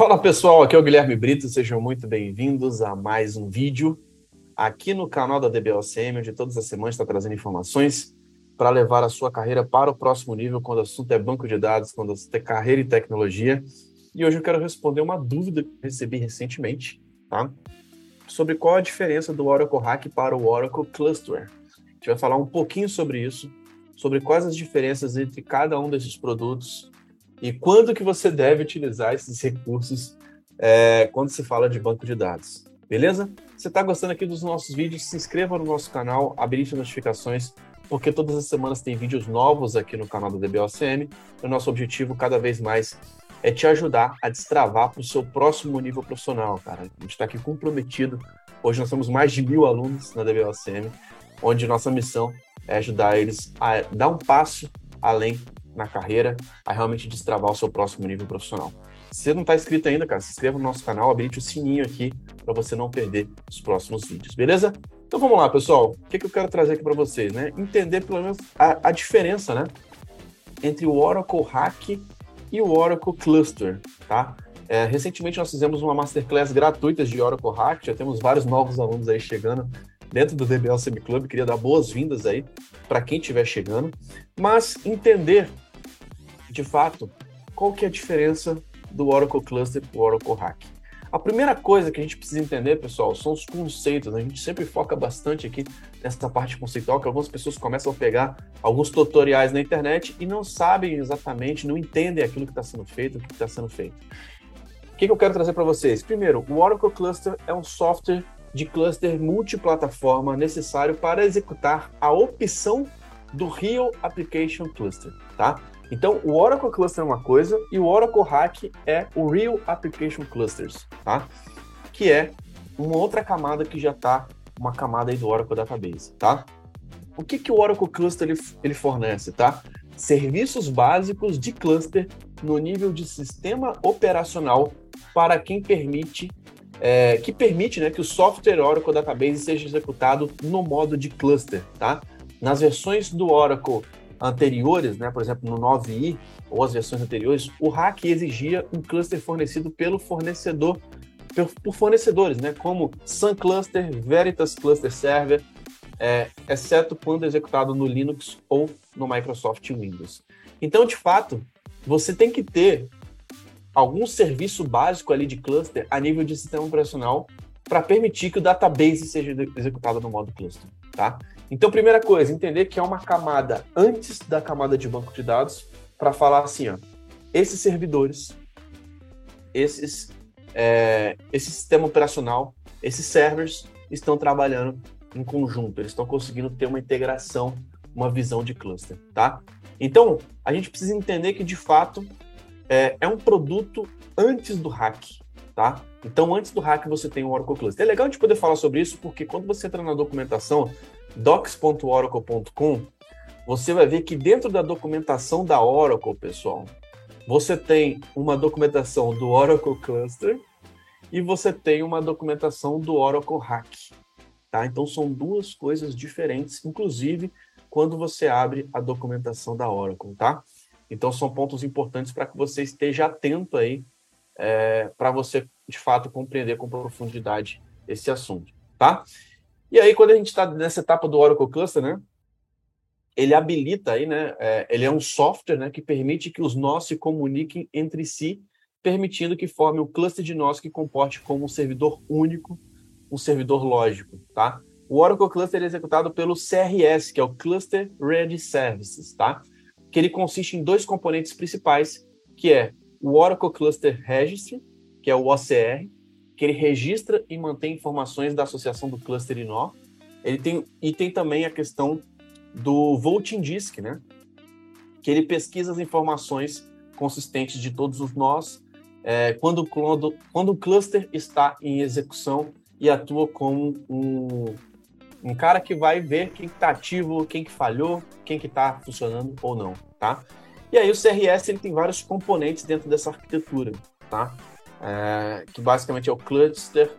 Fala pessoal, aqui é o Guilherme Brito, sejam muito bem-vindos a mais um vídeo aqui no canal da DBOCM, onde todas as semanas está trazendo informações para levar a sua carreira para o próximo nível, quando o assunto é banco de dados, quando o assunto é carreira e tecnologia. E hoje eu quero responder uma dúvida que recebi recentemente, tá? Sobre qual a diferença do Oracle Hack para o Oracle Cluster. A gente vai falar um pouquinho sobre isso, sobre quais as diferenças entre cada um desses produtos e quando que você deve utilizar esses recursos é, quando se fala de banco de dados. Beleza? Se você está gostando aqui dos nossos vídeos, se inscreva no nosso canal, habilite notificações porque todas as semanas tem vídeos novos aqui no canal do DBOCM. O nosso objetivo cada vez mais é te ajudar a destravar para o seu próximo nível profissional, cara. A gente está aqui comprometido. Hoje nós temos mais de mil alunos na DBOCM, onde nossa missão é ajudar eles a dar um passo além na carreira, a realmente destravar o seu próximo nível profissional. Se você não está inscrito ainda, cara, se inscreva no nosso canal, habilite o sininho aqui para você não perder os próximos vídeos, beleza? Então vamos lá, pessoal. O que, que eu quero trazer aqui para vocês, né? Entender pelo menos a, a, diferença, né? Entre o Oracle Hack e o Oracle Cluster, tá? É, recentemente nós fizemos uma masterclass gratuita de Oracle Hack, já temos vários novos alunos aí chegando dentro do DBL Semi Club. Queria dar boas-vindas aí para quem estiver chegando, mas entender de fato qual que é a diferença do Oracle Cluster para o Oracle Hack. A primeira coisa que a gente precisa entender, pessoal, são os conceitos. Né? A gente sempre foca bastante aqui nessa parte conceitual, que algumas pessoas começam a pegar alguns tutoriais na internet e não sabem exatamente, não entendem aquilo que está sendo feito, o que está sendo feito. O que, que eu quero trazer para vocês? Primeiro, o Oracle Cluster é um software de cluster multiplataforma necessário para executar a opção do Real Application Cluster, tá? Então, o Oracle Cluster é uma coisa e o Oracle Hack é o Real Application Clusters, tá? Que é uma outra camada que já está uma camada aí do Oracle Database, tá? O que, que o Oracle Cluster ele, ele fornece, tá? Serviços básicos de cluster no nível de sistema operacional para quem permite é, que permite né, que o software Oracle Database seja executado no modo de cluster, tá? Nas versões do Oracle anteriores, né, por exemplo, no 9i ou as versões anteriores, o hack exigia um cluster fornecido pelo fornecedor, por fornecedores, né, como Sun Cluster, Veritas Cluster Server, é, exceto quando executado no Linux ou no Microsoft Windows. Então, de fato, você tem que ter algum serviço básico ali de cluster a nível de sistema operacional para permitir que o database seja executado no modo cluster, tá? Então, primeira coisa, entender que é uma camada antes da camada de banco de dados para falar assim, ó, esses servidores, esses, é, esse sistema operacional, esses servers estão trabalhando em conjunto, eles estão conseguindo ter uma integração, uma visão de cluster, tá? Então, a gente precisa entender que, de fato, é, é um produto antes do hack, tá? Então, antes do hack, você tem o Oracle Cluster. É legal a gente poder falar sobre isso, porque quando você entra na documentação docs.oracle.com, você vai ver que dentro da documentação da Oracle, pessoal, você tem uma documentação do Oracle Cluster e você tem uma documentação do Oracle Hack. Tá? Então, são duas coisas diferentes, inclusive quando você abre a documentação da Oracle, tá? Então, são pontos importantes para que você esteja atento aí, é, para você de fato compreender com profundidade esse assunto, tá? E aí, quando a gente está nessa etapa do Oracle Cluster, né? Ele habilita aí, né? É, ele é um software, né, que permite que os nós se comuniquem entre si, permitindo que forme um cluster de nós que comporte como um servidor único, um servidor lógico, tá? O Oracle Cluster é executado pelo CRS, que é o Cluster Ready Services, tá? Que ele consiste em dois componentes principais, que é o Oracle Cluster Registry, que é o OCR, que ele registra e mantém informações da associação do cluster e nó. Ele tem e tem também a questão do Voting Disk, né? Que ele pesquisa as informações consistentes de todos os nós é, quando, quando, quando o cluster está em execução e atua como um, um cara que vai ver quem está ativo, quem que falhou, quem que está funcionando ou não, tá? E aí o CRS ele tem vários componentes dentro dessa arquitetura, tá? é, que basicamente é o Cluster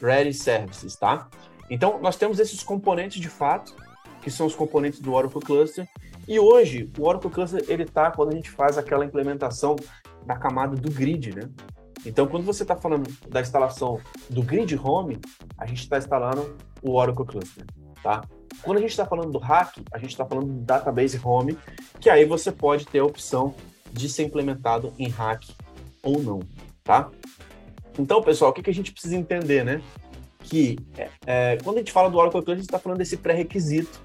Ready Services, tá? Então, nós temos esses componentes de fato, que são os componentes do Oracle Cluster, e hoje o Oracle Cluster ele tá quando a gente faz aquela implementação da camada do grid, né? Então, quando você está falando da instalação do Grid Home, a gente está instalando o Oracle Cluster, tá? Quando a gente está falando do hack, a gente está falando do Database Home, que aí você pode ter a opção de ser implementado em hack ou não, tá? Então, pessoal, o que, que a gente precisa entender, né? Que é, é, quando a gente fala do Oracle Cluster, a gente está falando desse pré-requisito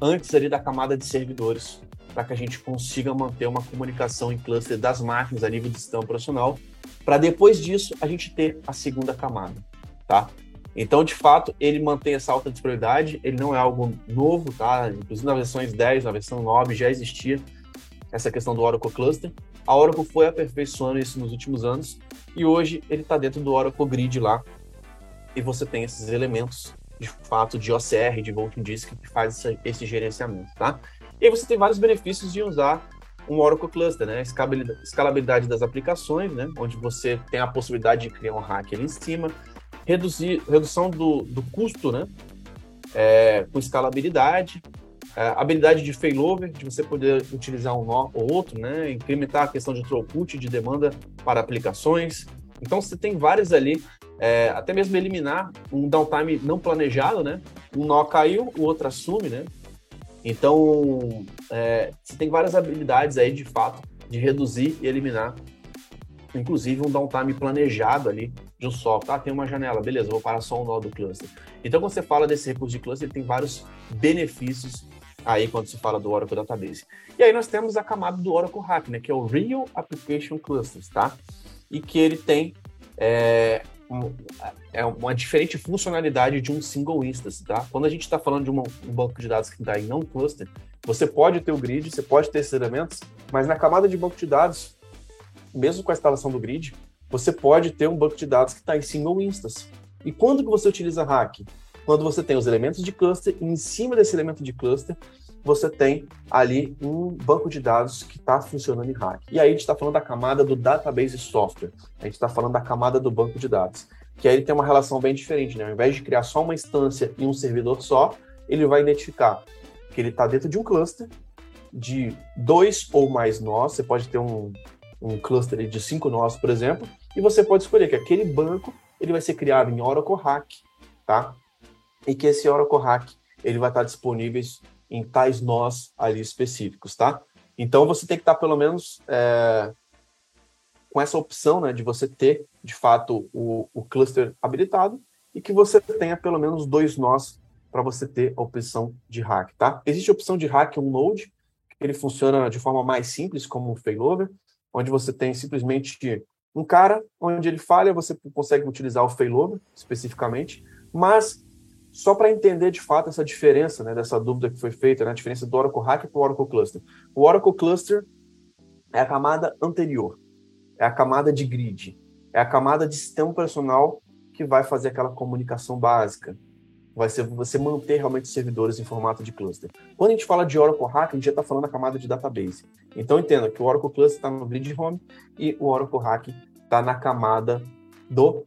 antes ali da camada de servidores, para que a gente consiga manter uma comunicação em cluster das máquinas a nível de sistema operacional, para depois disso a gente ter a segunda camada, tá? Então, de fato, ele mantém essa alta disponibilidade, ele não é algo novo, tá? Inclusive na versões 10, na versão 9 já existia essa questão do Oracle Cluster. A Oracle foi aperfeiçoando isso nos últimos anos e hoje ele está dentro do Oracle Grid lá e você tem esses elementos de fato de OCR, de Volting Disk que faz esse, esse gerenciamento, tá? E aí você tem vários benefícios de usar um Oracle Cluster, né? Escalabilidade das aplicações, né? Onde você tem a possibilidade de criar um hack ali em cima, reduzir, redução do, do custo, né? É, com escalabilidade, é, habilidade de failover, de você poder utilizar um nó ou outro, né? Incrementar a questão de throughput, de demanda para aplicações. Então você tem várias ali, é, até mesmo eliminar um downtime não planejado, né? Um nó caiu, o outro assume, né? Então é, você tem várias habilidades aí de fato de reduzir e eliminar, inclusive um downtime planejado ali de um software. Ah, tem uma janela, beleza, vou parar só um nó do cluster. Então, quando você fala desse recurso de cluster, ele tem vários benefícios aí quando se fala do Oracle Database. E aí nós temos a camada do Oracle Hack, né, que é o Real Application Clusters, tá? E que ele tem é, um, é uma diferente funcionalidade de um single instance, tá? Quando a gente está falando de uma, um banco de dados que está em não cluster, você pode ter o grid, você pode ter esses elementos, mas na camada de banco de dados, mesmo com a instalação do grid, você pode ter um banco de dados que está em single instance. E quando que você utiliza hack? quando você tem os elementos de cluster e em cima desse elemento de cluster você tem ali um banco de dados que está funcionando em hack. E aí a gente está falando da camada do database software, a gente está falando da camada do banco de dados, que aí ele tem uma relação bem diferente, né? Ao invés de criar só uma instância e um servidor só, ele vai identificar que ele está dentro de um cluster de dois ou mais nós, você pode ter um, um cluster de cinco nós, por exemplo, e você pode escolher que aquele banco ele vai ser criado em Oracle Hack, tá? e que esse Oracle Hack ele vai estar disponível em tais nós ali específicos, tá? Então você tem que estar pelo menos é, com essa opção, né, de você ter de fato o, o cluster habilitado e que você tenha pelo menos dois nós para você ter a opção de hack, tá? Existe a opção de hack um node, ele funciona de forma mais simples como um failover, onde você tem simplesmente um cara onde ele falha, você consegue utilizar o failover especificamente, mas só para entender de fato essa diferença, né, dessa dúvida que foi feita, né, a diferença do Oracle Hack para o Oracle Cluster. O Oracle Cluster é a camada anterior, é a camada de grid, é a camada de sistema operacional que vai fazer aquela comunicação básica, vai ser você manter realmente os servidores em formato de cluster. Quando a gente fala de Oracle Hack, a gente já está falando da camada de database. Então entenda que o Oracle Cluster está no grid home e o Oracle Hack está na camada do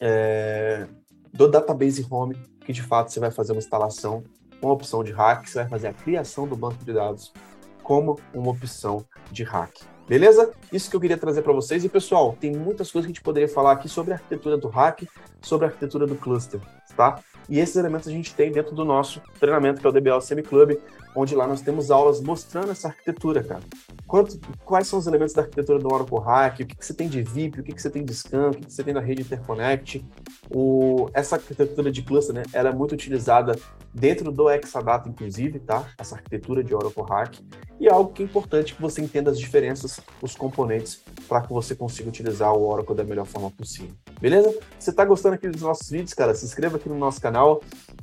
é, do database home que de fato você vai fazer uma instalação com a opção de hack, você vai fazer a criação do banco de dados como uma opção de hack. Beleza? Isso que eu queria trazer para vocês. E pessoal, tem muitas coisas que a gente poderia falar aqui sobre a arquitetura do hack, sobre a arquitetura do cluster, tá? E esses elementos a gente tem dentro do nosso treinamento, que é o DBL Semi Club, onde lá nós temos aulas mostrando essa arquitetura, cara. Quanto, quais são os elementos da arquitetura do Oracle Hack, o que, que você tem de VIP, o que, que você tem de scan, o que, que você tem na rede Interconnect. O, essa arquitetura de cluster, né, ela é muito utilizada dentro do Exadata, inclusive, tá? Essa arquitetura de Oracle Hack. E é algo que é importante que você entenda as diferenças, os componentes, para que você consiga utilizar o Oracle da melhor forma possível. Beleza? Se você está gostando aqui dos nossos vídeos, cara, se inscreva aqui no nosso canal,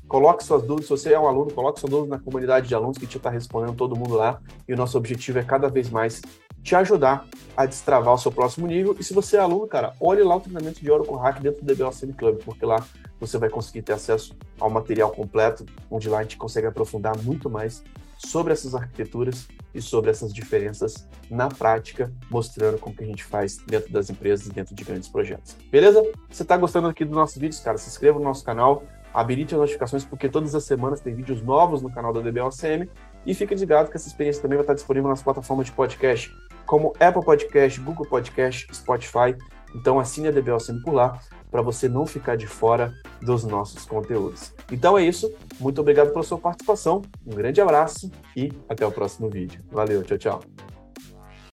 Coloque suas dúvidas. Se você é um aluno, coloque suas dúvidas na comunidade de alunos que te está respondendo todo mundo lá. E o nosso objetivo é cada vez mais te ajudar a destravar o seu próximo nível. E se você é aluno, cara, olhe lá o treinamento de Oracle Hack dentro do DBOCM Club, porque lá você vai conseguir ter acesso ao material completo, onde lá a gente consegue aprofundar muito mais sobre essas arquiteturas e sobre essas diferenças na prática, mostrando como que a gente faz dentro das empresas e dentro de grandes projetos. Beleza? Você está gostando aqui dos nossos vídeos, cara? Se inscreva no nosso canal, habilite as notificações, porque todas as semanas tem vídeos novos no canal da DBOCM. E fica ligado que essa experiência também vai estar disponível nas plataformas de podcast, como Apple Podcast, Google Podcast, Spotify. Então assine a DBOCM por lá, para você não ficar de fora dos nossos conteúdos. Então é isso, muito obrigado pela sua participação, um grande abraço e até o próximo vídeo. Valeu, tchau, tchau.